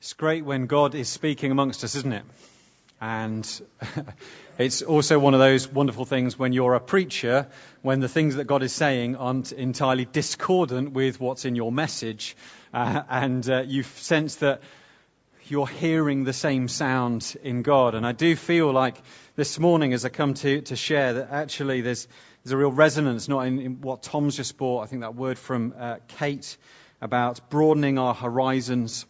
It's great when God is speaking amongst us, isn't it? And it's also one of those wonderful things when you're a preacher, when the things that God is saying aren't entirely discordant with what's in your message, uh, and uh, you sense that you're hearing the same sound in God. And I do feel like this morning, as I come to, to share, that actually there's, there's a real resonance, not in, in what Tom's just brought, I think that word from uh, Kate about broadening our horizons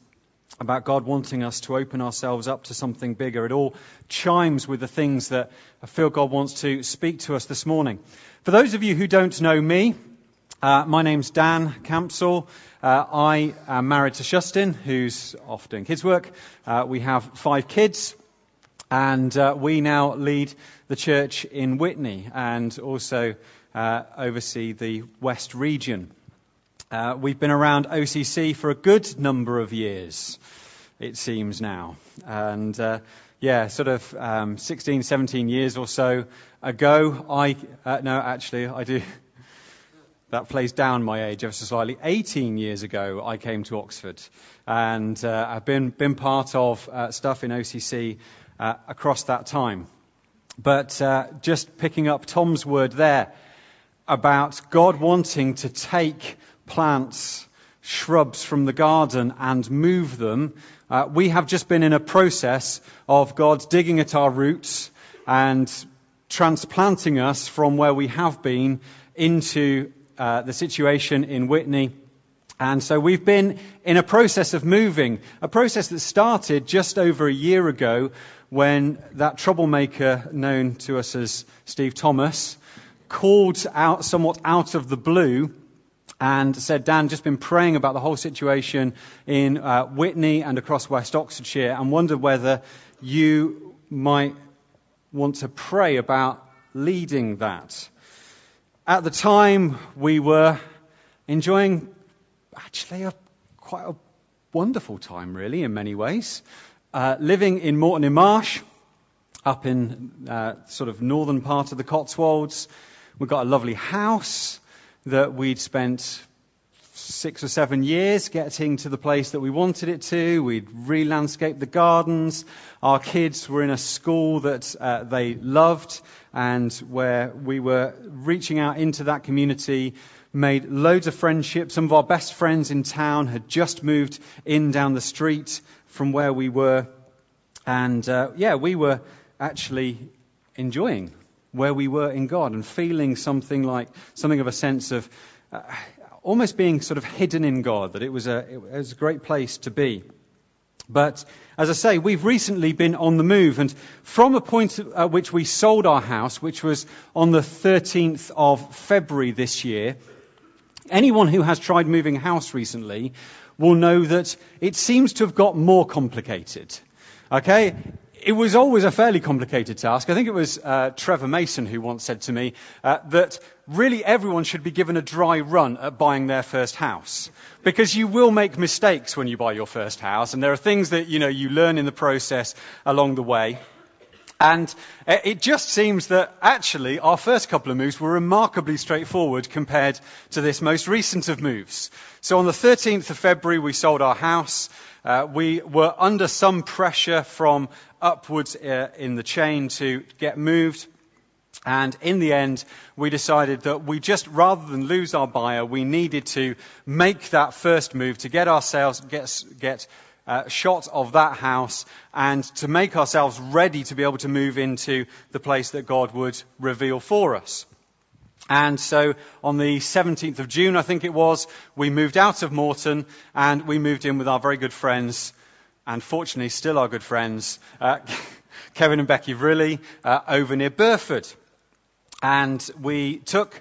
about God wanting us to open ourselves up to something bigger. It all chimes with the things that I feel God wants to speak to us this morning. For those of you who don't know me, uh, my name's Dan Campsall. Uh, I am married to Justin, who's off doing kids' work. Uh, we have five kids, and uh, we now lead the church in Witney and also uh, oversee the West region. Uh, we've been around OCC for a good number of years, it seems now. And uh, yeah, sort of um, 16, 17 years or so ago, I, uh, no, actually, I do. That plays down my age ever so slightly. 18 years ago, I came to Oxford. And uh, I've been, been part of uh, stuff in OCC uh, across that time. But just picking up Tom's word there about God wanting to take plants, shrubs from the garden and move them. Uh, we have just been in a process of God digging at our roots and transplanting us from where we have been into uh, the situation in Witney. And so we've been in a process of moving, a process that started just over a year ago when that troublemaker known to us as Steve Thomas called out somewhat out of the blue and said, Dan, just been praying about the whole situation in uh, Witney and across West Oxfordshire and wondered whether you might want to pray about leading that. At the time, we were enjoying actually a, quite a wonderful time, really, in many ways. Uh, living in Moreton in Marsh, up in uh, sort of northern part of the Cotswolds. We've got a lovely house that we'd spent six or seven years getting to the place that we wanted it to. We'd re-landscaped the gardens. Our kids were in a school that uh, they loved and where we were reaching out into that community, made loads of friendships. Some of our best friends in town had just moved in down the street from where we were. And uh, yeah, we were actually enjoying where we were in God and feeling something like something of a sense of uh, almost being sort of hidden in God, that it was, a, it was a great place to be. But as I say, we've recently been on the move, and from a point at which we sold our house, which was on the 13th of February this year, anyone who has tried moving house recently will know that it seems to have got more complicated. Okay? It was always a fairly complicated task. I think it was uh, Trevor Mason who once said to me uh, that really everyone should be given a dry run at buying their first house because you will make mistakes when you buy your first house, and there are things that you know you learn in the process along the way. And uh, it just seems that actually our first couple of moves were remarkably straightforward compared to this most recent of moves. So on the 13th of February, we sold our house. Uh, we were under some pressure from upwards uh, in the chain to get moved. And in the end, we decided that we just, rather than lose our buyer, we needed to make that first move to get ourselves, get, get uh, shot of that house and to make ourselves ready to be able to move into the place that God would reveal for us. And so on the 17th of June, I think it was, we moved out of Moreton and we moved in with our very good friends and fortunately still our good friends, uh, Kevin and Becky Vrilli, uh, over near Burford. And we took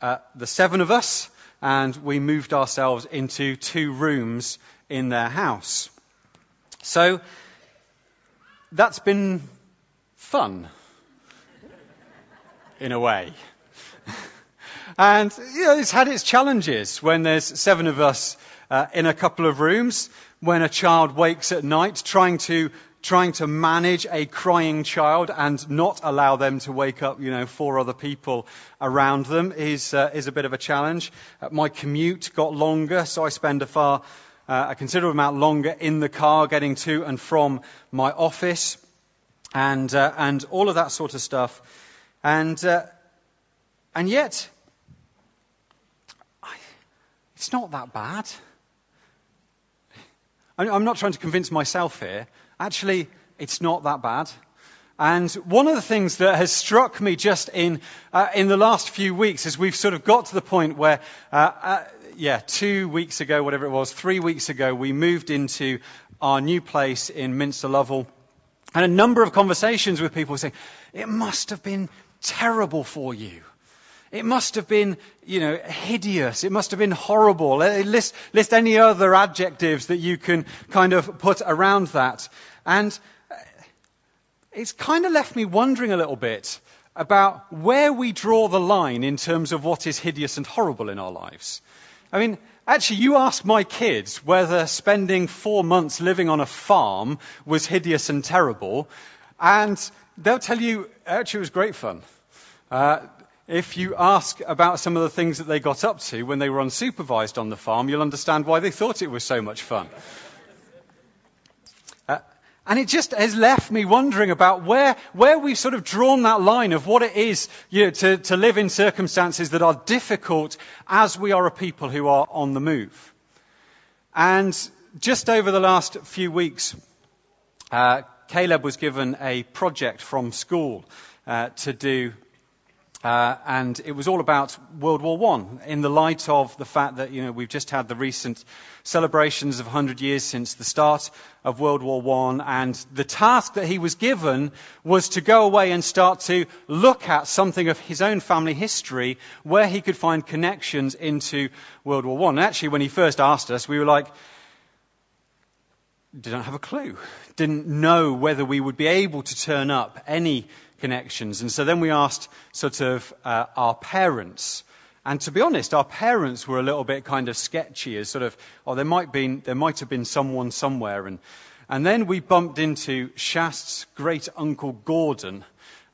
uh, the seven of us and we moved ourselves into two rooms in their house. So that's been fun in a way. And you know, it's had its challenges when there's seven of us uh, in a couple of rooms, when a child wakes at night trying to trying to manage a crying child and not allow them to wake up, you know, four other people around them is, uh, is a bit of a challenge. Uh, my commute got longer, so I spend a far uh, a considerable amount longer in the car getting to and from my office and, uh, and all of that sort of stuff. And, uh, and yet, it's not that bad. I'm not trying to convince myself here. Actually, it's not that bad. And one of the things that has struck me just in, uh, in the last few weeks is we've sort of got to the point where, uh, uh, yeah, two weeks ago, whatever it was, three weeks ago, we moved into our new place in Minster Lovell. And a number of conversations with people saying, it must have been terrible for you. It must have been, you know, hideous. It must have been horrible. List, list any other adjectives that you can kind of put around that. And it's kind of left me wondering a little bit about where we draw the line in terms of what is hideous and horrible in our lives. I mean, actually, you ask my kids whether spending four months living on a farm was hideous and terrible, and they'll tell you actually it was great fun. Uh, if you ask about some of the things that they got up to when they were unsupervised on the farm, you'll understand why they thought it was so much fun. And it just has left me wondering about where, where we've sort of drawn that line of what it is you know, to, to live in circumstances that are difficult as we are a people who are on the move. And just over the last few weeks, uh, Caleb was given a project from school uh, to do uh, and it was all about World War One in the light of the fact that you know we've just had the recent celebrations of 100 years since the start of World War One, and the task that he was given was to go away and start to look at something of his own family history where he could find connections into World War One. Actually, when he first asked us, we were like, didn't have a clue, didn't know whether we would be able to turn up any connections. And so then we asked sort of uh, our parents. And to be honest, our parents were a little bit kind of sketchy as sort of, oh, there might, been, there might have been someone somewhere. And, and then we bumped into Shast's great uncle Gordon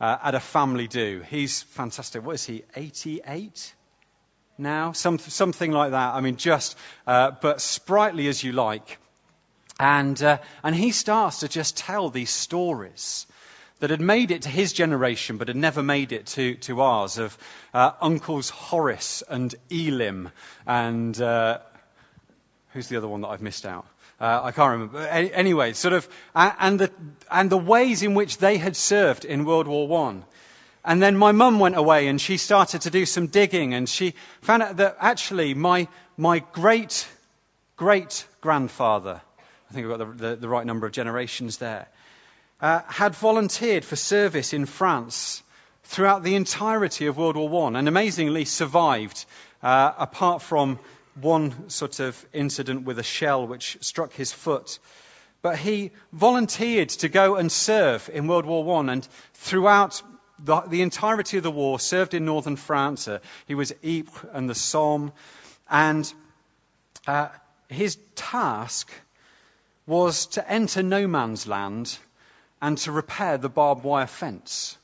uh, at a family do. He's fantastic. What is he, 88? Now, Some, something like that. I mean, just, uh, but sprightly as you like. And, uh, and he starts to just tell these stories that had made it to his generation but had never made it to, to ours of uh, uncles Horace and Elim and uh, who's the other one that I've missed out? Uh, I can't remember. Anyway, sort of, and the, and the ways in which they had served in World War One. And then my mum went away and she started to do some digging and she found out that actually my, my great, great grandfather, I think I've got the, the, the right number of generations there, uh, had volunteered for service in France throughout the entirety of World War I and amazingly survived, uh, apart from one sort of incident with a shell which struck his foot. But he volunteered to go and serve in World War I and throughout the, the entirety of the war served in northern France. Uh, he was Ypres and the Somme. And uh, his task was to enter no man's land and to repair the barbed wire fence.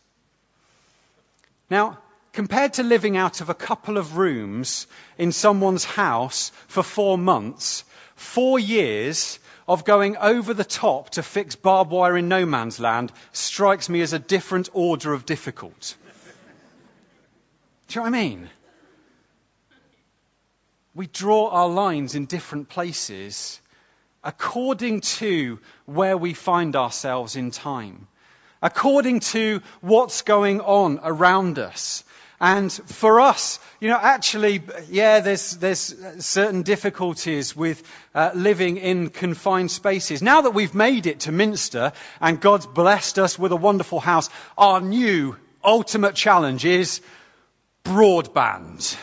Now, compared to living out of a couple of rooms in someone's house for four months, four years of going over the top to fix barbed wire in no man's land strikes me as a different order of difficult. Do you know what I mean? We draw our lines in different places according to where we find ourselves in time, according to what's going on around us. And for us, you know, actually, yeah, there's, there's certain difficulties with uh, living in confined spaces. Now that we've made it to Minster and God's blessed us with a wonderful house, our new ultimate challenge is broadband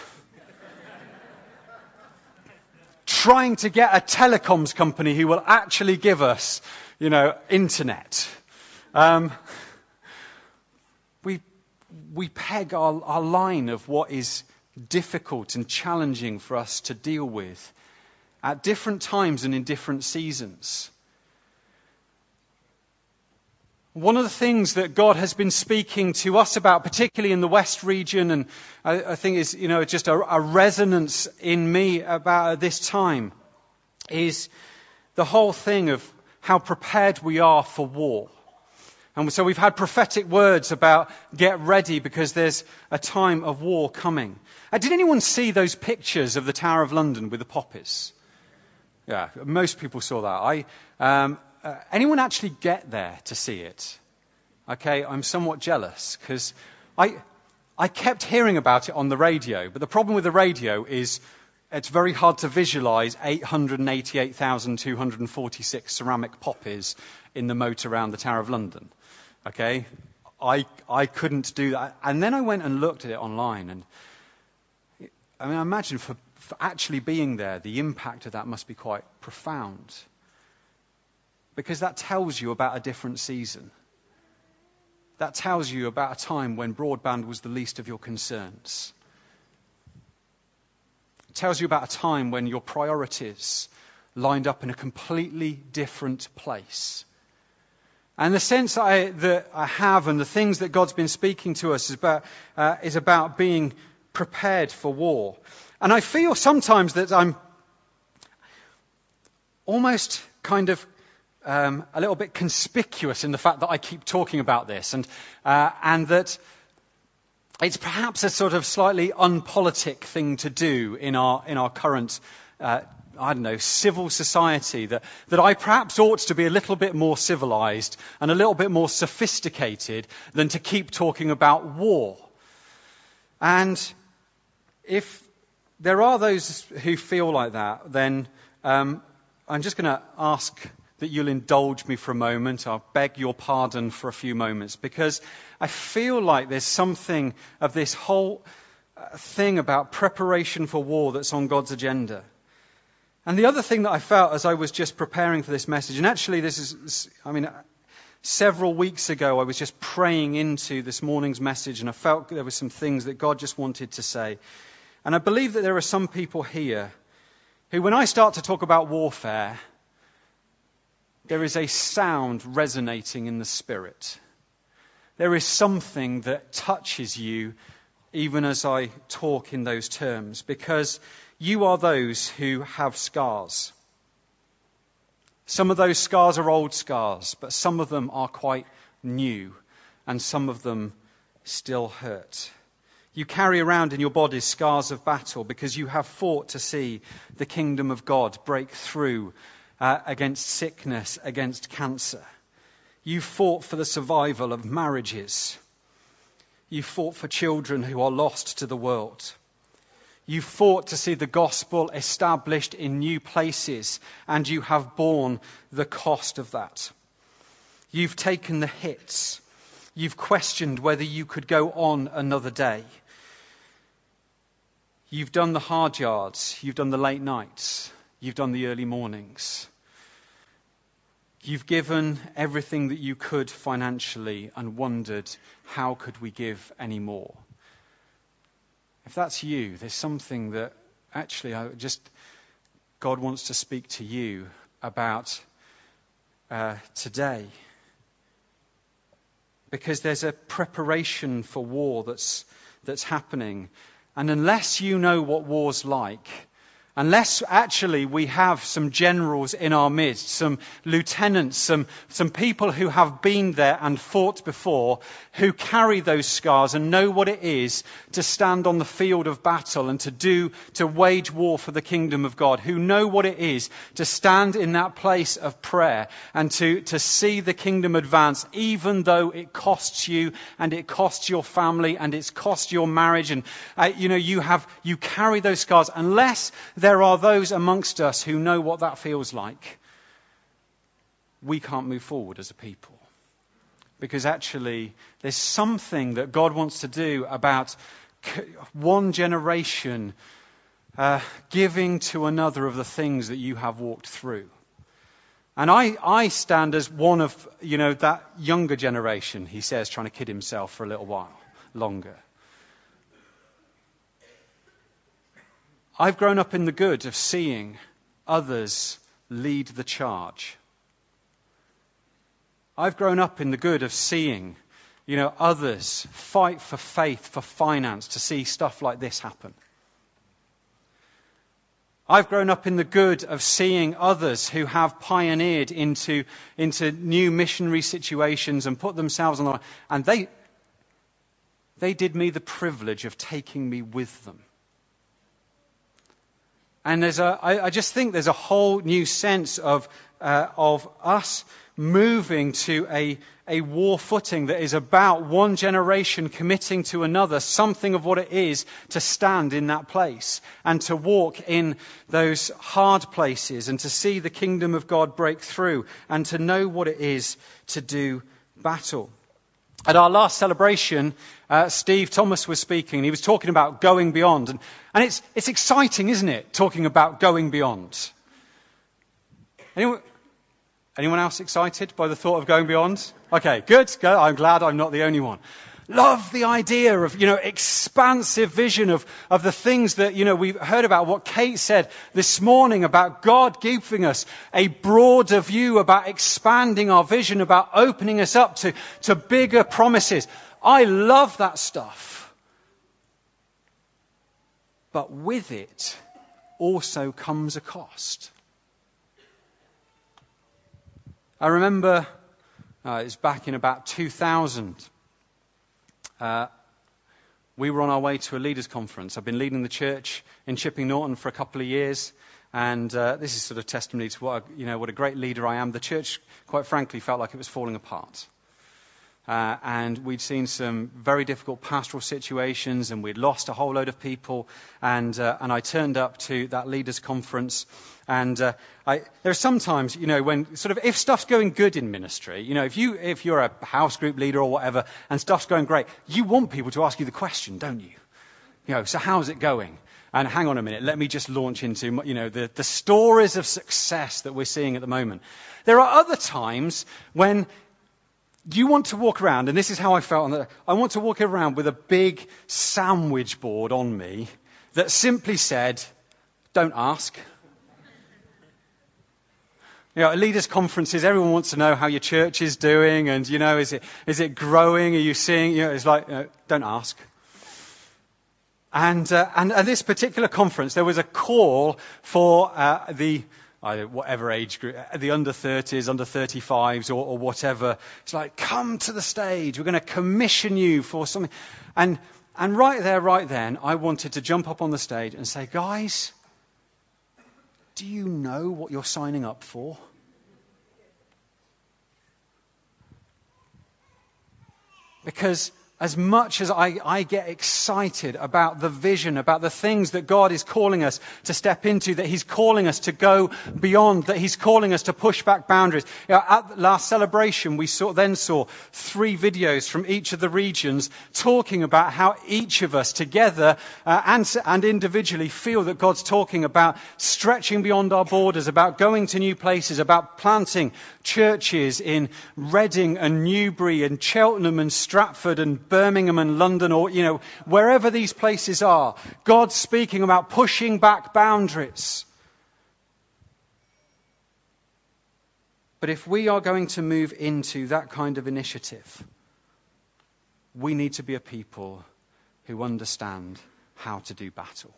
trying to get a telecoms company who will actually give us, you know, internet. Um, we, we peg our, our line of what is difficult and challenging for us to deal with at different times and in different seasons. One of the things that God has been speaking to us about, particularly in the West region, and I, I think is, you know, just a, a, resonance in me about this time, is the whole thing of how prepared we are for war. And so we've had prophetic words about get ready because there's a time of war coming. Uh, did anyone see those pictures of the Tower of London with the poppies? Yeah, most people saw that. I, um, uh, anyone actually get there to see it? Okay, I'm somewhat jealous because I, I kept hearing about it on the radio, but the problem with the radio is it's very hard to visualize 888,246 ceramic poppies in the moat around the Tower of London. Okay? I, I couldn't do that. And then I went and looked at it online. And I mean, I imagine for, for actually being there, the impact of that must be quite profound. Because that tells you about a different season. That tells you about a time when broadband was the least of your concerns. It tells you about a time when your priorities lined up in a completely different place. And the sense I, that I have and the things that God's been speaking to us is about, uh, is about being prepared for war. And I feel sometimes that I'm almost kind of um, a little bit conspicuous in the fact that I keep talking about this, and, uh, and that it's perhaps a sort of slightly unpolitic thing to do in our, in our current, uh, I don't know, civil society, that, that I perhaps ought to be a little bit more civilized and a little bit more sophisticated than to keep talking about war. And if there are those who feel like that, then um, I'm just going to ask that you'll indulge me for a moment. I'll beg your pardon for a few moments because I feel like there's something of this whole uh, thing about preparation for war that's on God's agenda. And the other thing that I felt as I was just preparing for this message, and actually this is, I mean, several weeks ago I was just praying into this morning's message and I felt there were some things that God just wanted to say. And I believe that there are some people here who, when I start to talk about warfare, there is a sound resonating in the spirit. There is something that touches you even as I talk in those terms because you are those who have scars. Some of those scars are old scars, but some of them are quite new and some of them still hurt. You carry around in your body scars of battle because you have fought to see the kingdom of God break through uh, against sickness, against cancer. You fought for the survival of marriages. You fought for children who are lost to the world. You fought to see the gospel established in new places, and you have borne the cost of that. You've taken the hits. You've questioned whether you could go on another day. You've done the hard yards. You've done the late nights. You've done the early mornings. You've given everything that you could financially and wondered, how could we give any more? If that's you, there's something that actually I just, God wants to speak to you about uh, today. Because there's a preparation for war that's, that's happening. And unless you know what war's like, Unless actually we have some generals in our midst, some lieutenants, some, some people who have been there and fought before, who carry those scars and know what it is to stand on the field of battle and to do, to wage war for the kingdom of God, who know what it is to stand in that place of prayer and to, to see the kingdom advance, even though it costs you and it costs your family and it's cost your marriage and, uh, you know, you have, you carry those scars. Unless there are those amongst us who know what that feels like, we can't move forward as a people. Because actually, there's something that God wants to do about one generation uh, giving to another of the things that you have walked through. And I, I stand as one of, you know, that younger generation, he says, trying to kid himself for a little while longer. I've grown up in the good of seeing others lead the charge. I've grown up in the good of seeing, you know, others fight for faith, for finance, to see stuff like this happen. I've grown up in the good of seeing others who have pioneered into, into new missionary situations and put themselves on the. And they, they did me the privilege of taking me with them. And there's a, I, I just think there's a whole new sense of, uh, of us moving to a, a war footing that is about one generation committing to another something of what it is to stand in that place and to walk in those hard places and to see the kingdom of God break through and to know what it is to do battle. At our last celebration, uh, Steve Thomas was speaking he was talking about going beyond. And, and it's, it's exciting, isn't it, talking about going beyond? Anyone, Anyone else excited by the thought of going beyond? Okay, good. I'm glad I'm not the only one. Love the idea of, you know, expansive vision of, of the things that, you know, we've heard about what Kate said this morning about God giving us a broader view about expanding our vision, about opening us up to, to bigger promises. I love that stuff. But with it also comes a cost. I remember uh, it was back in about 2000. Uh, we were on our way to a leaders' conference. I've been leading the church in Chipping Norton for a couple of years, and uh, this is sort of testimony to what you know what a great leader I am. The church, quite frankly, felt like it was falling apart. Uh, and we'd seen some very difficult pastoral situations, and we'd lost a whole load of people. And, uh, and I turned up to that leaders' conference. And uh, I, there are sometimes, you know, when sort of if stuff's going good in ministry, you know, if, you, if you're a house group leader or whatever, and stuff's going great, you want people to ask you the question, don't you? You know, so how's it going? And hang on a minute, let me just launch into, you know, the, the stories of success that we're seeing at the moment. There are other times when you want to walk around, and this is how I felt on I want to walk around with a big sandwich board on me that simply said, don't ask. You know, at leaders' conferences, everyone wants to know how your church is doing, and you know, is it is it growing? Are you seeing? You know, it's like, you know, don't ask. And, uh, and at this particular conference, there was a call for uh, the whatever age group, uh, the under 30s, under 35s, or, or whatever. It's like, come to the stage. We're going to commission you for something. And, and right there, right then, I wanted to jump up on the stage and say, guys, do you know what you're signing up for? Because as much as I, I, get excited about the vision, about the things that God is calling us to step into, that He's calling us to go beyond, that He's calling us to push back boundaries. You know, at last celebration, we saw, then saw three videos from each of the regions talking about how each of us together uh, and, and individually feel that God's talking about stretching beyond our borders, about going to new places, about planting churches in Reading and Newbury and Cheltenham and Stratford and Birmingham and London or, you know, wherever these places are, God's speaking about pushing back boundaries. But if we are going to move into that kind of initiative, we need to be a people who understand how to do battle,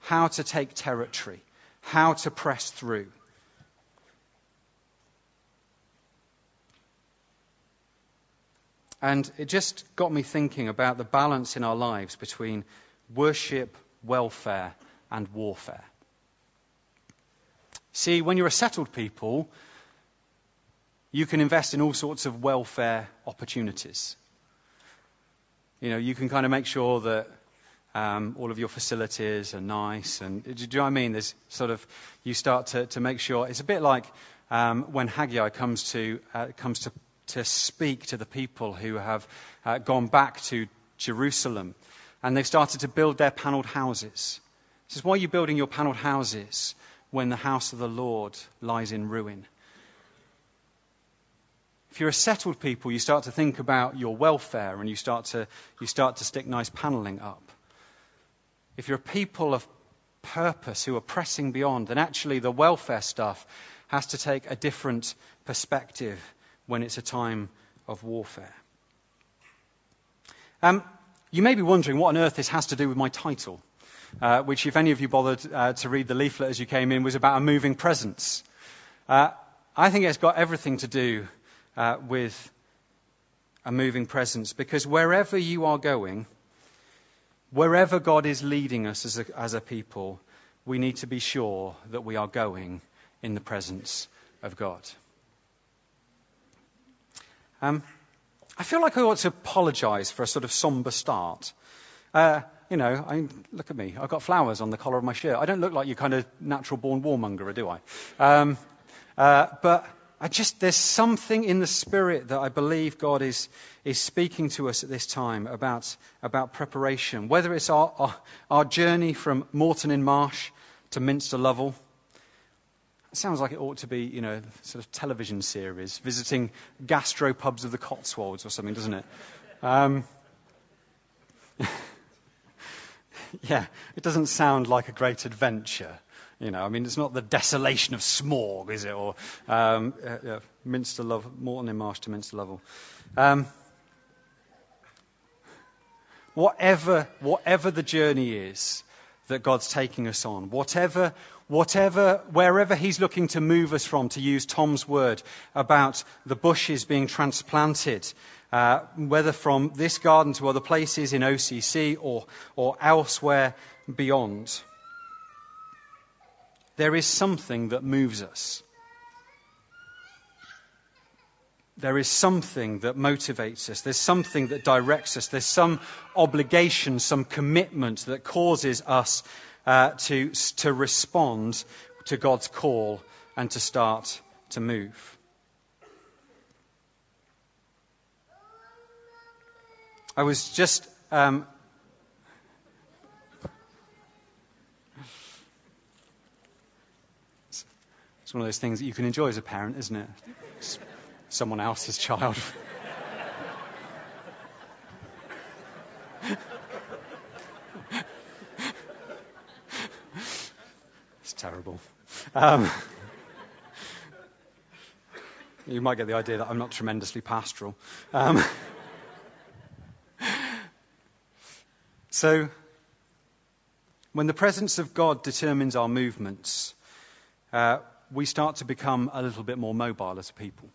how to take territory, how to press through. And it just got me thinking about the balance in our lives between worship, welfare, and warfare. See, when you're a settled people, you can invest in all sorts of welfare opportunities. You know, you can kind of make sure that um, all of your facilities are nice. And do you know what I mean? There's sort of, you start to, to make sure. It's a bit like um, when Haggai comes to, uh, comes to to speak to the people who have uh, gone back to Jerusalem. And they've started to build their paneled houses. He says, Why are you building your paneled houses when the house of the Lord lies in ruin? If you're a settled people, you start to think about your welfare and you start to, you start to stick nice paneling up. If you're a people of purpose who are pressing beyond, then actually the welfare stuff has to take a different perspective when it's a time of warfare. Um, you may be wondering what on earth this has to do with my title. uh, which, if any of you bothered uh, to read the leaflet as you came in, was about a moving presence. Uh, I think it's got everything to do uh, with a moving presence because wherever you are going, wherever God is leading us as a, as a people, we need to be sure that we are going in the presence of God. Um, I feel like I ought to apologize for a sort of somber start. Uh, you know, I, look at me. I've got flowers on the collar of my shirt. I don't look like your kind of natural born warmonger, do I? Um, uh, but I just, there's something in the spirit that I believe God is, is speaking to us at this time about, about preparation. Whether it's our, our, our journey from Moreton in Marsh to Minster Lovell. Sounds like it ought to be, you know, sort of television series, visiting gastropubs of the Cotswolds or something, doesn't it? Um, yeah, it doesn't sound like a great adventure. You know, I mean, it's not the desolation of Smaug, is it? Or um, uh, uh, Minster Lovell, Moreton in Marsh to Minster Lovell. Um, whatever, whatever the journey is that God's taking us on, whatever, whatever, wherever He's looking to move us from, to use Tom's word about the bushes being transplanted, uh, whether from this garden to other places in OCC or, or elsewhere beyond there is something that moves us. There is something that motivates us. There's something that directs us. There's some obligation, some commitment that causes us uh, to, to respond to God's call and to start to move. I was just um, It's one of those things that you can enjoy as a parent, isn't it? Someone else's child. it's terrible. Um, you might get the idea that I'm not tremendously pastoral. Um, so, when the presence of God determines our movements, uh, we start to become a little bit more mobile as a people.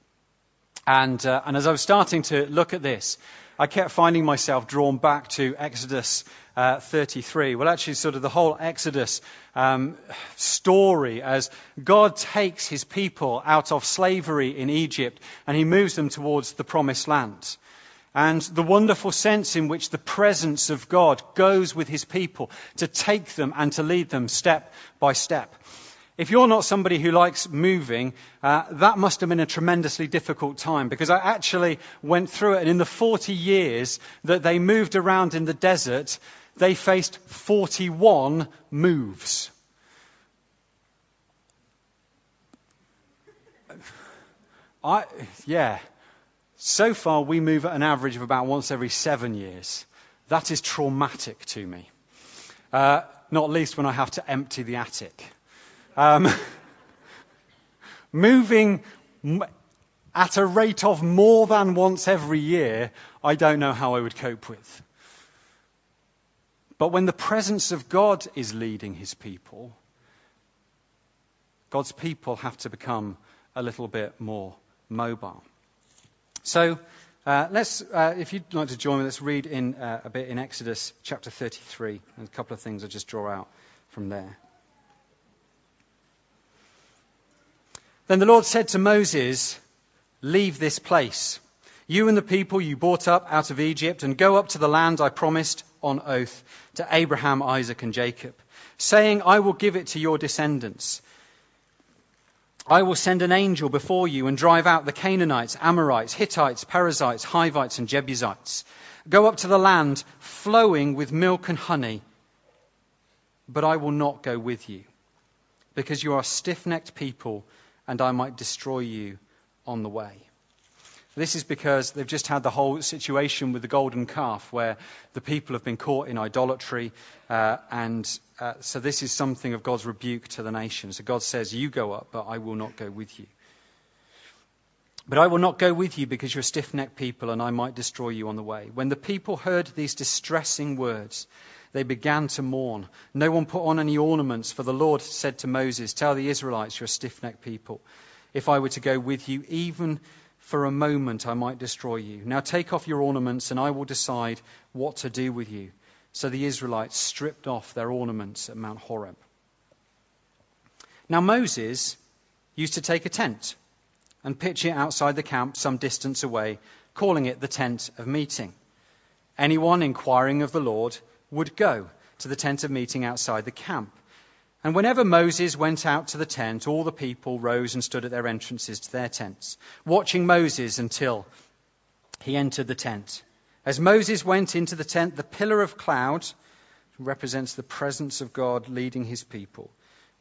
And, uh, and as I was starting to look at this, I kept finding myself drawn back to Exodus uh, 33. Well, actually, sort of the whole Exodus um, story as God takes his people out of slavery in Egypt and he moves them towards the promised land. And the wonderful sense in which the presence of God goes with his people to take them and to lead them step by step. If you're not somebody who likes moving, uh, that must have been a tremendously difficult time because I actually went through it. And in the 40 years that they moved around in the desert, they faced 41 moves. I, yeah. So far, we move at an average of about once every seven years. That is traumatic to me. Uh, not least when I have to empty the attic. Um, moving at a rate of more than once every year, I don't know how I would cope with. But when the presence of God is leading his people, God's people have to become a little bit more mobile. So, uh, let's, uh, if you'd like to join me, let's read in uh, a bit in Exodus chapter 33. And a couple of things I'll just draw out from there. Then the Lord said to Moses, Leave this place, you and the people you brought up out of Egypt, and go up to the land I promised on oath to Abraham, Isaac, and Jacob, saying, I will give it to your descendants. I will send an angel before you and drive out the Canaanites, Amorites, Hittites, Perizzites, Hivites, and Jebusites. Go up to the land flowing with milk and honey, but I will not go with you, because you are a stiff necked people and I might destroy you on the way. This is because they've just had the whole situation with the golden calf where the people have been caught in idolatry. Uh, and uh, so this is something of God's rebuke to the nation. So God says, You go up, but I will not go with you. But I will not go with you because you're a stiff necked people and I might destroy you on the way. When the people heard these distressing words, they began to mourn. No one put on any ornaments, for the Lord said to Moses, Tell the Israelites, you're a stiff necked people. If I were to go with you, even for a moment, I might destroy you. Now take off your ornaments, and I will decide what to do with you. So the Israelites stripped off their ornaments at Mount Horeb. Now Moses used to take a tent and pitch it outside the camp some distance away, calling it the tent of meeting. Anyone inquiring of the Lord would go to the tent of meeting outside the camp. And whenever Moses went out to the tent, all the people rose and stood at their entrances to their tents, watching Moses until he entered the tent. As Moses went into the tent, the pillar of cloud, represents the presence of God leading his people,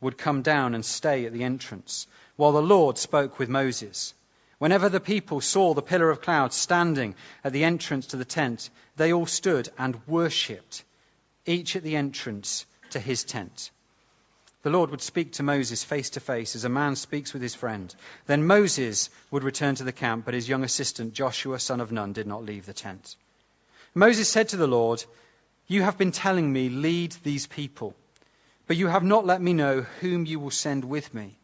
would come down and stay at the entrance, while the Lord spoke with Moses. Whenever the people saw the pillar of cloud standing at the entrance to the tent, they all stood and worshipped, each at the entrance to his tent. The Lord would speak to Moses face to face as a man speaks with his friend. Then Moses would return to the camp, but his young assistant, Joshua, son of Nun, did not leave the tent. Moses said to the Lord, You have been telling me, lead these people, but you have not let me know whom you will send with me.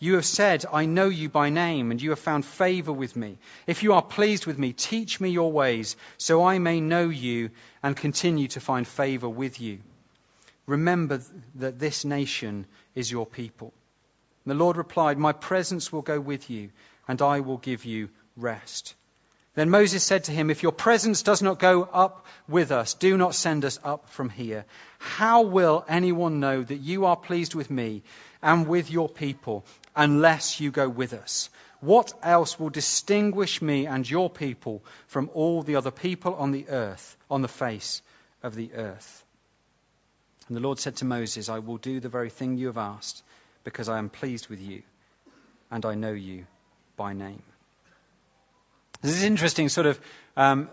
You have said, I know you by name, and you have found favor with me. If you are pleased with me, teach me your ways, so I may know you and continue to find favor with you. Remember that this nation is your people. And the Lord replied, My presence will go with you, and I will give you rest. Then Moses said to him, If your presence does not go up with us, do not send us up from here. How will anyone know that you are pleased with me and with your people unless you go with us? What else will distinguish me and your people from all the other people on the earth, on the face of the earth? And the Lord said to Moses, I will do the very thing you have asked, because I am pleased with you, and I know you by name. This is an interesting sort of um,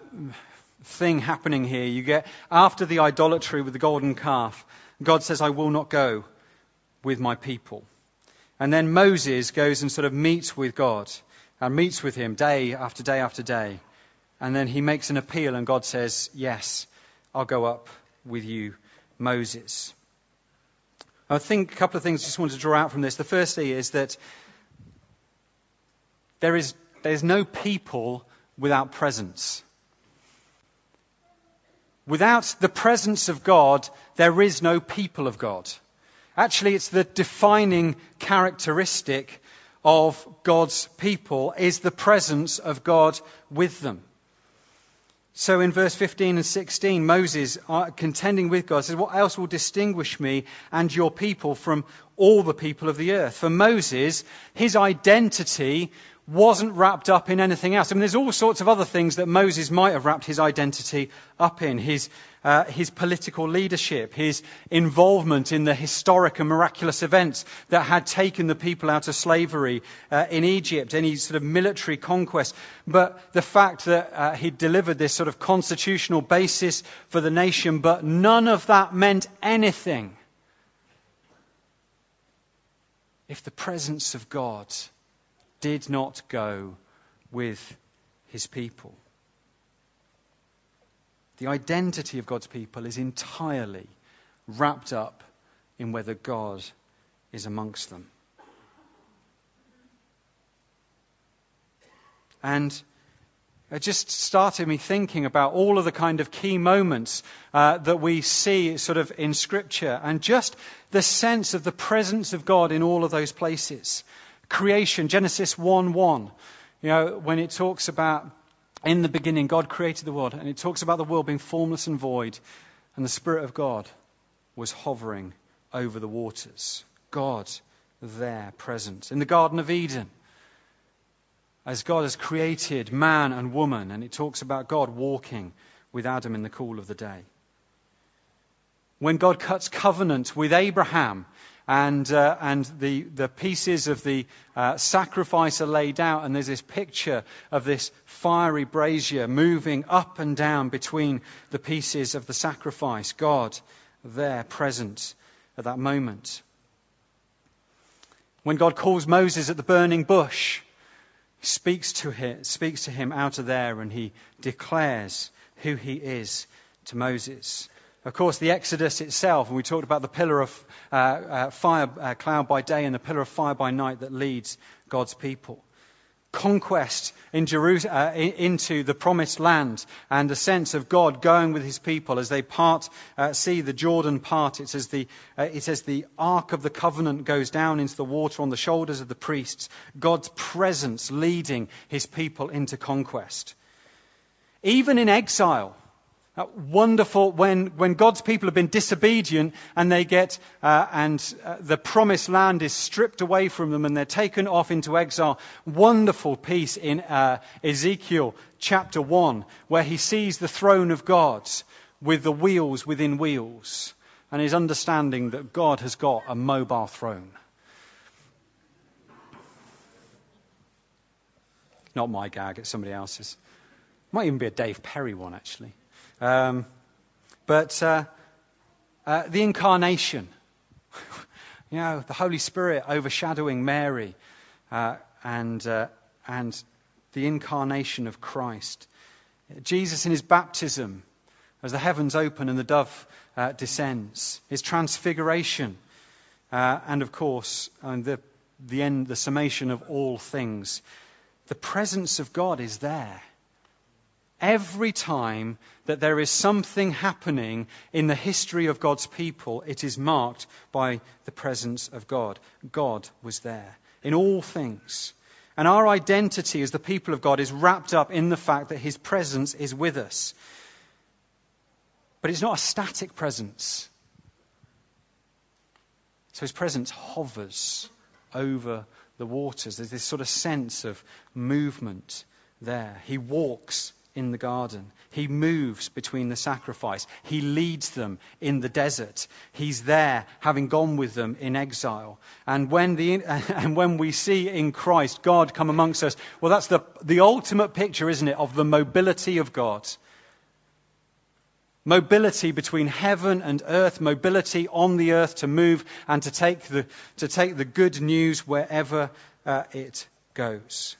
thing happening here. You get after the idolatry with the golden calf, God says, I will not go with my people. And then Moses goes and sort of meets with God and meets with him day after day after day. And then he makes an appeal, and God says, Yes, I'll go up with you, Moses. I think a couple of things I just want to draw out from this. The first is that there is there's no people without presence. Without the presence of God, there is no people of God. Actually, it's the defining characteristic of God's people is the presence of God with them. So in verse 15 and 16, Moses, uh, contending with God, says, What else will distinguish me and your people from all the people of the earth? For Moses, his identity wasn't wrapped up in anything else. I mean, there's all sorts of other things that Moses might have wrapped his identity up in his, uh, his political leadership, his involvement in the historic and miraculous events that had taken the people out of slavery uh, in Egypt, any sort of military conquest. But the fact that uh, he delivered this sort of constitutional basis for the nation, but none of that meant anything if the presence of God did not go with his people. The identity of God's people is entirely wrapped up in whether God is amongst them. And it just started me thinking about all of the kind of key moments uh, that we see sort of in Scripture and just the sense of the presence of God in all of those places creation, Genesis 1 1. You know, when it talks about in the beginning, God created the world, and it talks about the world being formless and void, and the Spirit of God was hovering over the waters. God there present. In the Garden of Eden, as God has created man and woman, and it talks about God walking with Adam in the cool of the day. When God cuts covenant with Abraham and, uh, and the, the pieces of the uh, sacrifice are laid out, and there's this picture of this fiery brazier moving up and down between the pieces of the sacrifice. God there present at that moment. When God calls Moses at the burning bush, he speaks to him, speaks to him out of there, and he declares who he is to Moses. Of course, the Exodus itself, and we talked about the pillar of uh, uh, fire, uh, cloud by day and the pillar of fire by night that leads God's people. Conquest in uh, into the promised land and the sense of God going with his people as they part, uh, see the Jordan part. It says the, uh, it says the ark of the covenant goes down into the water on the shoulders of the priests. God's presence leading his people into conquest. Even in exile, wonderful when, when God's people have been disobedient and they get, uh, and uh, the promised land is stripped away from them and they're taken off into exile. Wonderful piece in uh, Ezekiel chapter 1 where he sees the throne of God with the wheels within wheels and his understanding that God has got a mobile throne. Not my gag, it's somebody else's. Might even be a Dave Perry one, actually. Um, but uh, uh, the incarnation, you know, the Holy Spirit overshadowing Mary, uh, and uh, and the incarnation of Christ, Jesus in his baptism, as the heavens open and the dove uh, descends, his transfiguration, uh, and of course, and the the end, the summation of all things. The presence of God is there. Every time that there is something happening in the history of God's people, it is marked by the presence of God. God was there in all things. And our identity as the people of God is wrapped up in the fact that His presence is with us. But it's not a static presence. So His presence hovers over the waters. There's this sort of sense of movement there. He walks in the garden. He moves between the sacrifice. He leads them in the desert. He's there, having gone with them in exile. And when, the, and when we see in Christ God come amongst us, well, that's the, the ultimate picture, isn't it, of the mobility of God. Mobility between heaven and earth, mobility on the earth to move and to take the, to take the good news wherever uh, it goes.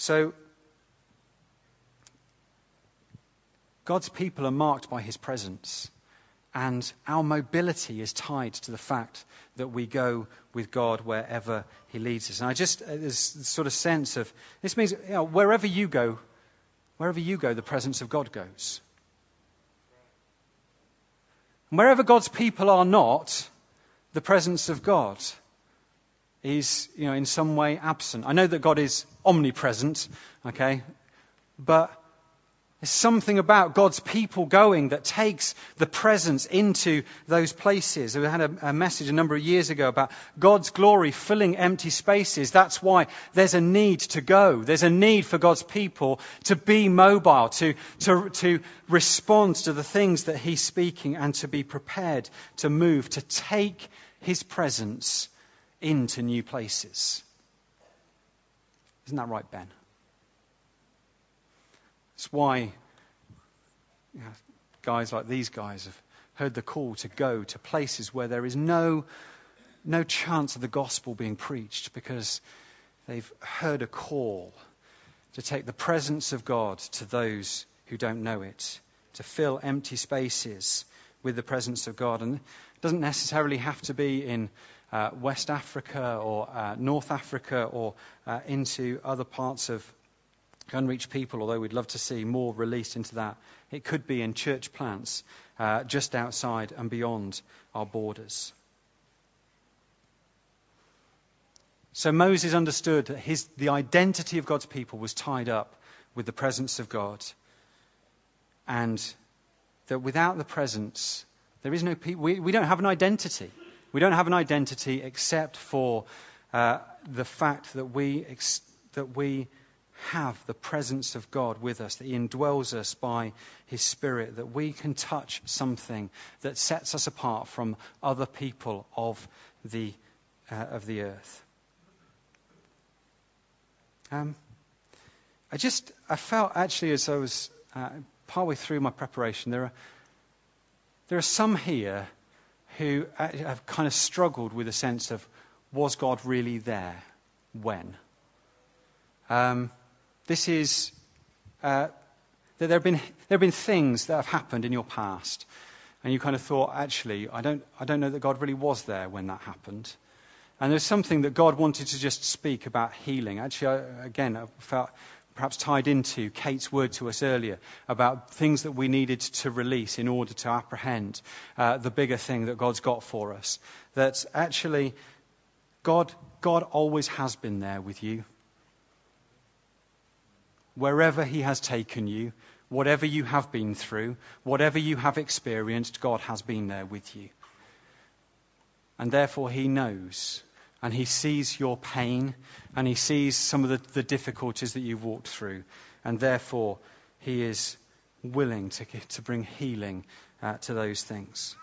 So, God's people are marked by his presence, and our mobility is tied to the fact that we go with God wherever he leads us. And I just, uh, there's this sort of sense of, this means you know, wherever you go, wherever you go, the presence of God goes. And wherever God's people are not, the presence of God is, you know, in some way absent. I know that God is omnipresent, okay, but there's something about God's people going that takes the presence into those places. We had a, a, message a number of years ago about God's glory filling empty spaces. That's why there's a need to go. There's a need for God's people to be mobile, to, to, to respond to the things that He's speaking and to be prepared to move, to take His presence into new places. Isn't that right, Ben? It's why you know, guys like these guys have heard the call to go to places where there is no, no chance of the gospel being preached because they've heard a call to take the presence of God to those who don't know it, to fill empty spaces with the presence of God. And it doesn't necessarily have to be in uh, West Africa or uh, North Africa or uh, into other parts of unreached people, although we'd love to see more released into that. It could be in church plants uh, just outside and beyond our borders. So Moses understood that his, the identity of God's people was tied up with the presence of God. And that without the presence, there is no people. We, we don't have an identity. We don't have an identity except for uh, the fact that we, ex- that we have the presence of God with us, that He indwells us by His Spirit, that we can touch something that sets us apart from other people of the, uh, of the earth. Um, I just, I felt actually as I was uh, partway through my preparation, there are, there are some here who have kind of struggled with a sense of was God really there? When? Um, this is uh, That there have been, there have been things that have happened in your past, and you kind of thought, actually, I don't, I don't know that God really was there when that happened. And there's something that God wanted to just speak about healing. Actually, I, again, I felt perhaps tied into Kate's word to us earlier about things that we needed to release in order to apprehend uh, the bigger thing that God's got for us. That actually, God, God always has been there with you. Wherever He has taken you, whatever you have been through, whatever you have experienced, God has been there with you. And therefore, He knows and He sees your pain and He sees some of the, the difficulties that you've walked through. And therefore, He is willing to, to bring healing uh, to those things.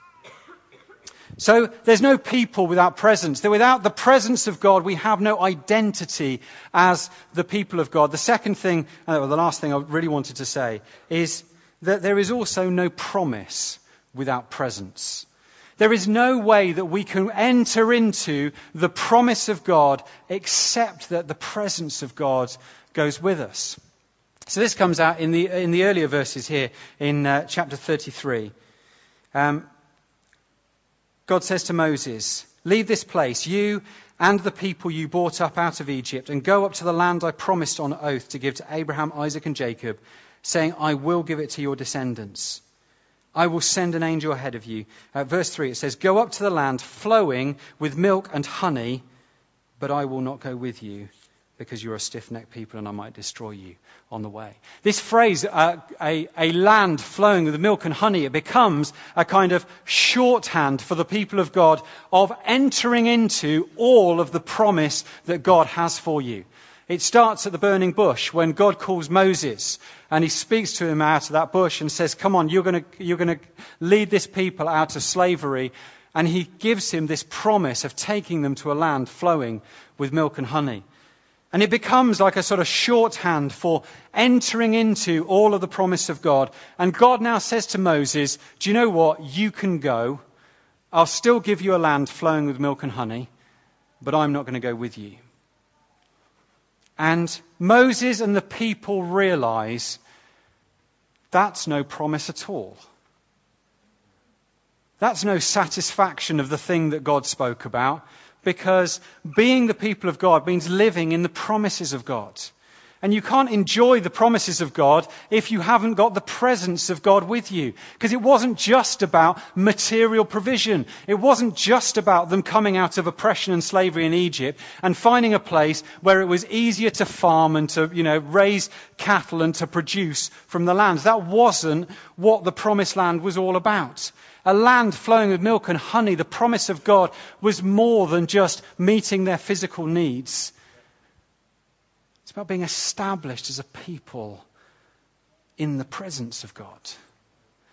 So there's no people without presence. Without the presence of God, we have no identity as the people of God. The second thing, uh, or the last thing I really wanted to say, is that there is also no promise without presence. There is no way that we can enter into the promise of God except that the presence of God goes with us. So this comes out in the, in the earlier verses here in uh, chapter 33. Um, God says to Moses, Leave this place, you and the people you brought up out of Egypt, and go up to the land I promised on oath to give to Abraham, Isaac, and Jacob, saying, I will give it to your descendants. I will send an angel ahead of you. Uh, verse 3, it says, Go up to the land flowing with milk and honey, but I will not go with you because you're a stiff necked people and I might destroy you on the way. This phrase, uh, a, a land flowing with milk and honey, it becomes a kind of shorthand for the people of God of entering into all of the promise that God has for you. It starts at the burning bush when God calls Moses and he speaks to him out of that bush and says, Come on, you're going you're to lead this people out of slavery. And he gives him this promise of taking them to a land flowing with milk and honey. And it becomes like a sort of shorthand for entering into all of the promise of God. And God now says to Moses, Do you know what? You can go. I'll still give you a land flowing with milk and honey, but I'm not going to go with you. And Moses and the people realize that's no promise at all. That's no satisfaction of the thing that God spoke about because being the people of God means living in the promises of God. And you can't enjoy the promises of God if you haven't got the presence of God with you. Because it wasn't just about material provision. It wasn't just about them coming out of oppression and slavery in Egypt and finding a place where it was easier to farm and to, you know, raise cattle and to produce from the land. That wasn't what the promised land was all about. A land flowing with milk and honey, the promise of God was more than just meeting their physical needs about being established as a people in the presence of God.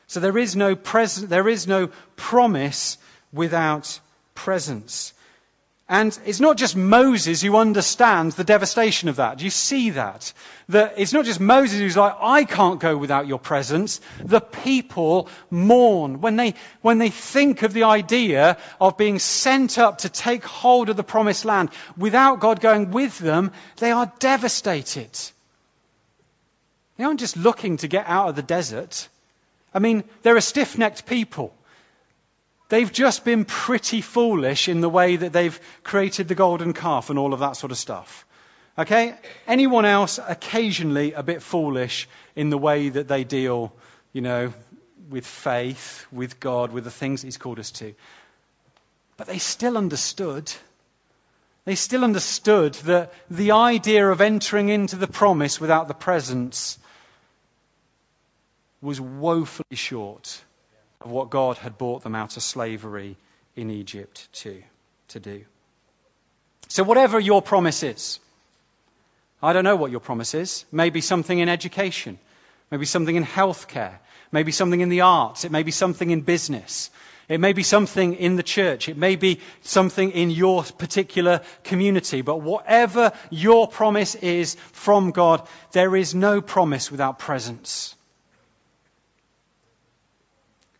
So there is no present, there is no promise without presence. And it's not just Moses who understands the devastation of that. Do you see that? That it's not just Moses who's like, I can't go without your presence. The people mourn. When they, when they think of the idea of being sent up to take hold of the promised land without God going with them, they are devastated. They aren't just looking to get out of the desert. I mean, they're a stiff necked people. They've just been pretty foolish in the way that they've created the golden calf and all of that sort of stuff. Okay? Anyone else occasionally a bit foolish in the way that they deal, you know, with faith, with God, with the things He's called us to. But they still understood. They still understood that the idea of entering into the promise without the presence was woefully short of what God had brought them out of slavery in Egypt to, to do. So, whatever your promise is, I don't know what your promise is. Maybe something in education, maybe something in healthcare, maybe something in the arts, it may be something in business. It may be something in the church. It may be something in your particular community. But whatever your promise is from God, there is no promise without presence.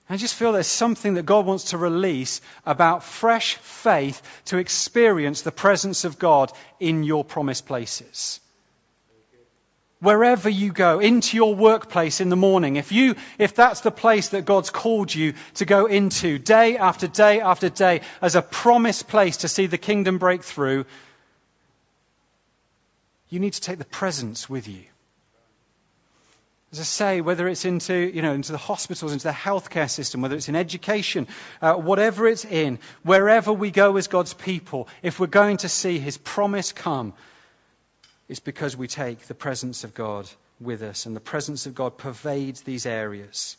I just feel there's something that God wants to release about fresh faith to experience the presence of God in your promised places. wherever you go, into your workplace in the morning, if you, if that's the place that God's called you to go into day after day after day as a promised place to see the kingdom break through, you need to take the presence with you. As I say, whether it's into, you know, into the hospitals, into the healthcare system, whether it's in education, uh, whatever it's in, wherever we go as God's people, if we're going to see His promise come, it's because we take the presence of God with us. And the presence of God pervades these areas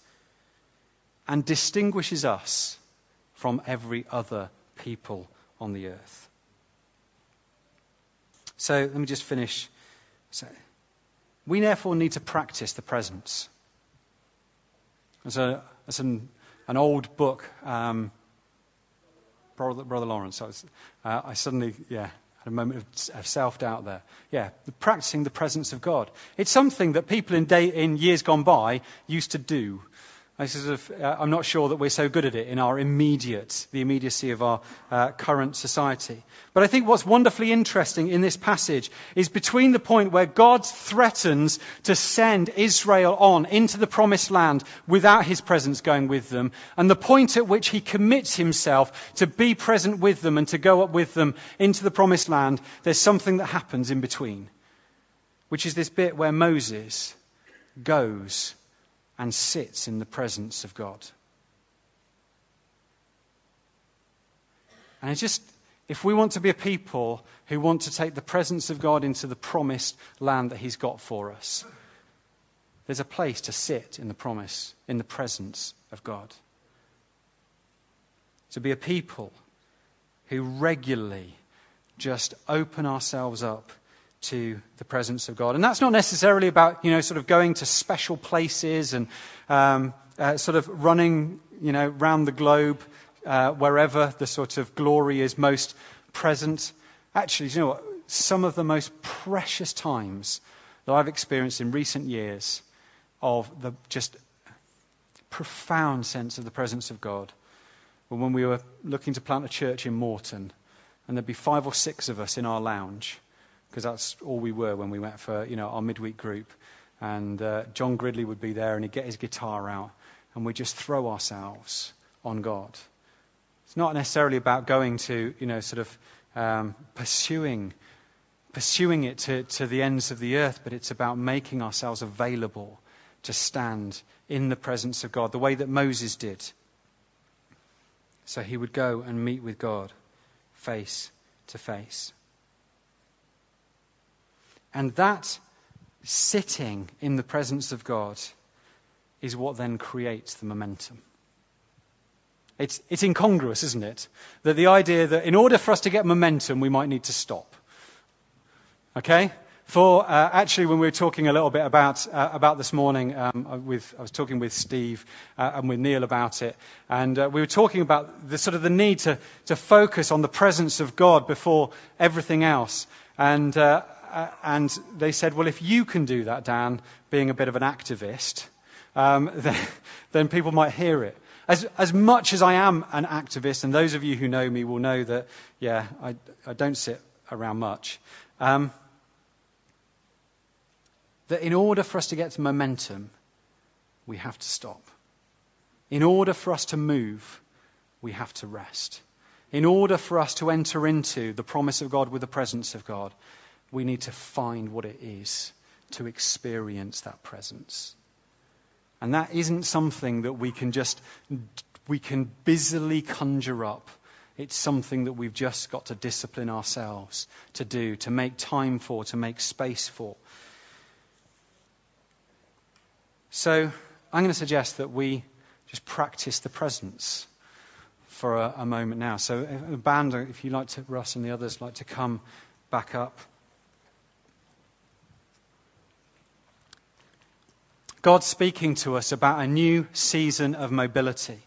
and distinguishes us from every other people on the earth. So let me just finish. So, we therefore need to practice the presence. There's, a, there's an, an old book, um, Brother, Brother Lawrence. I, was, uh, I suddenly, yeah, had a moment of, of self doubt there. Yeah, the practicing the presence of God. It's something that people in, day, in years gone by used to do. I sort of, uh, I'm not sure that we're so good at it in our immediate, the immediacy of our uh, current society. But I think what's wonderfully interesting in this passage is between the point where God threatens to send Israel on into the promised land without his presence going with them, and the point at which he commits himself to be present with them and to go up with them into the promised land, there's something that happens in between, which is this bit where Moses goes and sits in the presence of God. And it's just, if we want to be a people who want to take the presence of God into the promised land that He's got for us, there's a place to sit in the promise, in the presence of God. To be a people who regularly just open ourselves up to the presence of God. And that's not necessarily about, you know, sort of going to special places and um, uh, sort of running, you know, round the globe uh, wherever the sort of glory is most present. Actually, you know what? Some of the most precious times that I've experienced in recent years of the just profound sense of the presence of God were when we were looking to plant a church in Moreton, and there'd be five or six of us in our lounge because that's all we were when we went for you know our midweek group. And uh, John Gridley would be there, and he'd get his guitar out, and we'd just throw ourselves on God. It's not necessarily about going to you know sort of um, pursuing pursuing it to, to the ends of the earth, but it's about making ourselves available to stand in the presence of God, the way that Moses did. So he would go and meet with God face to face. And that sitting in the presence of God is what then creates the momentum. It's, it's incongruous, isn't it? That the idea that in order for us to get momentum, we might need to stop. Okay? For uh, actually, when we were talking a little bit about uh, about this morning, um, with I was talking with Steve uh, and with Neil about it, and uh, we were talking about the sort of the need to to focus on the presence of God before everything else. And uh, uh, and they said, well, if you can do that, Dan, being a bit of an activist, um, then, then, people might hear it. As, as much as I am an activist, and those of you who know me will know that, yeah, I, I don't sit around much. Um, that in order for us to get to momentum, we have to stop. In order for us to move, we have to rest. In order for us to enter into the promise of God with the presence of God, we need to find what it is to experience that presence. And that isn't something that we can just, we can busily conjure up. It's something that we've just got to discipline ourselves to do, to make time for, to make space for. So I'm going to suggest that we just practice the presence for a, a moment now. So, band, if you like to, Russ and the others, like to come back up. God's speaking to us about a new season of mobility.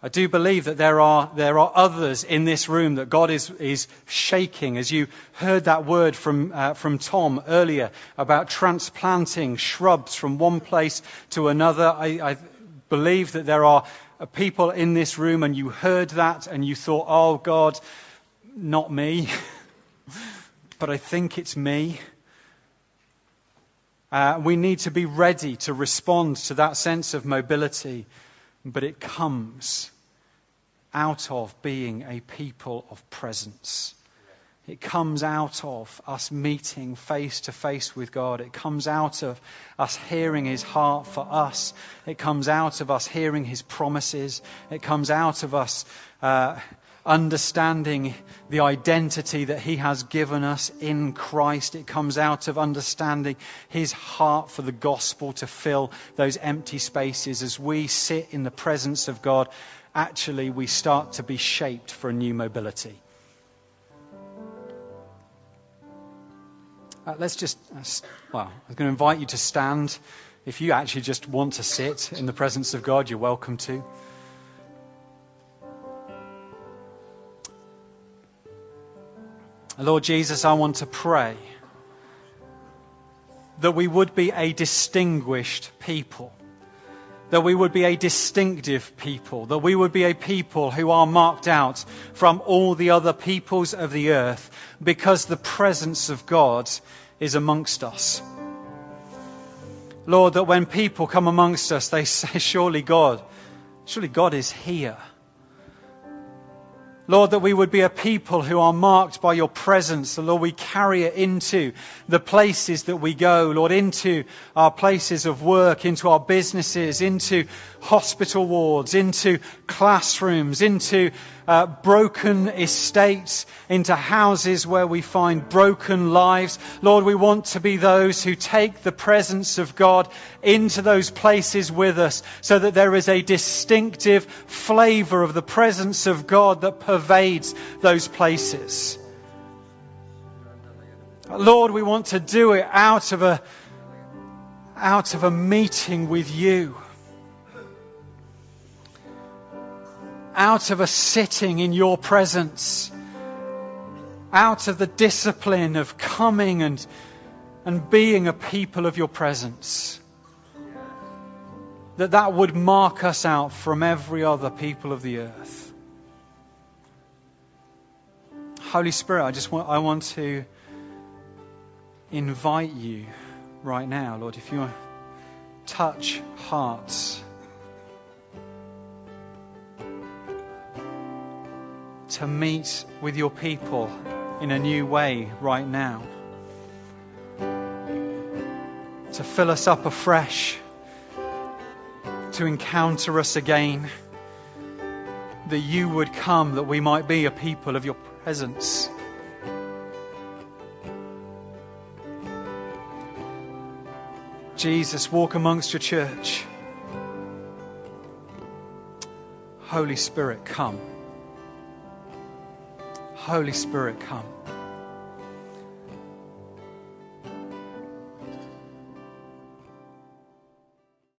I do believe that there are, there are others in this room that God is, is shaking. As you heard that word from, uh, from Tom earlier about transplanting shrubs from one place to another, I, I believe that there are people in this room and you heard that and you thought, oh God, not me. but I think it's me. Uh, we need to be ready to respond to that sense of mobility, but it comes out of being a people of presence. It comes out of us meeting face to face with God. It comes out of us hearing His heart for us. It comes out of us hearing His promises. It comes out of us uh, understanding the identity that He has given us in Christ. It comes out of understanding His heart for the gospel to fill those empty spaces. As we sit in the presence of God, actually we start to be shaped for a new mobility. Uh, let's just, uh, well, I'm going to invite you to stand. If you actually just want to sit in the presence of God, you're welcome to. Lord Jesus, I want to pray that we would be a distinguished people that we would be a distinctive people, that we would be a people who are marked out from all the other peoples of the earth because the presence of God is amongst us. Lord, that when people come amongst us, they say, Surely God, surely God is here. Lord, that we would be a people who are marked by your presence. Lord, we carry it into the places that we go, Lord, into our places of work, into our businesses, into hospital wards, into classrooms, into uh, broken estates, into houses where we find broken lives. Lord, we want to be those who take the presence of God into those places with us so that there is a distinctive flavor of the presence of God that pervades those places. Lord, we want to do it out of a, out of a meeting with you. Out of a sitting in your presence, out of the discipline of coming and, and being a people of your presence. That that would mark us out from every other people of the earth. Holy Spirit, I just want, I want to invite you right now, Lord, if you touch hearts to meet with your people in a new way right now. To fill us up afresh, to encounter us again, that you would come, that we might be a people of your presence. Jesus, walk amongst your church. Holy Spirit, come. Holy Spirit, come.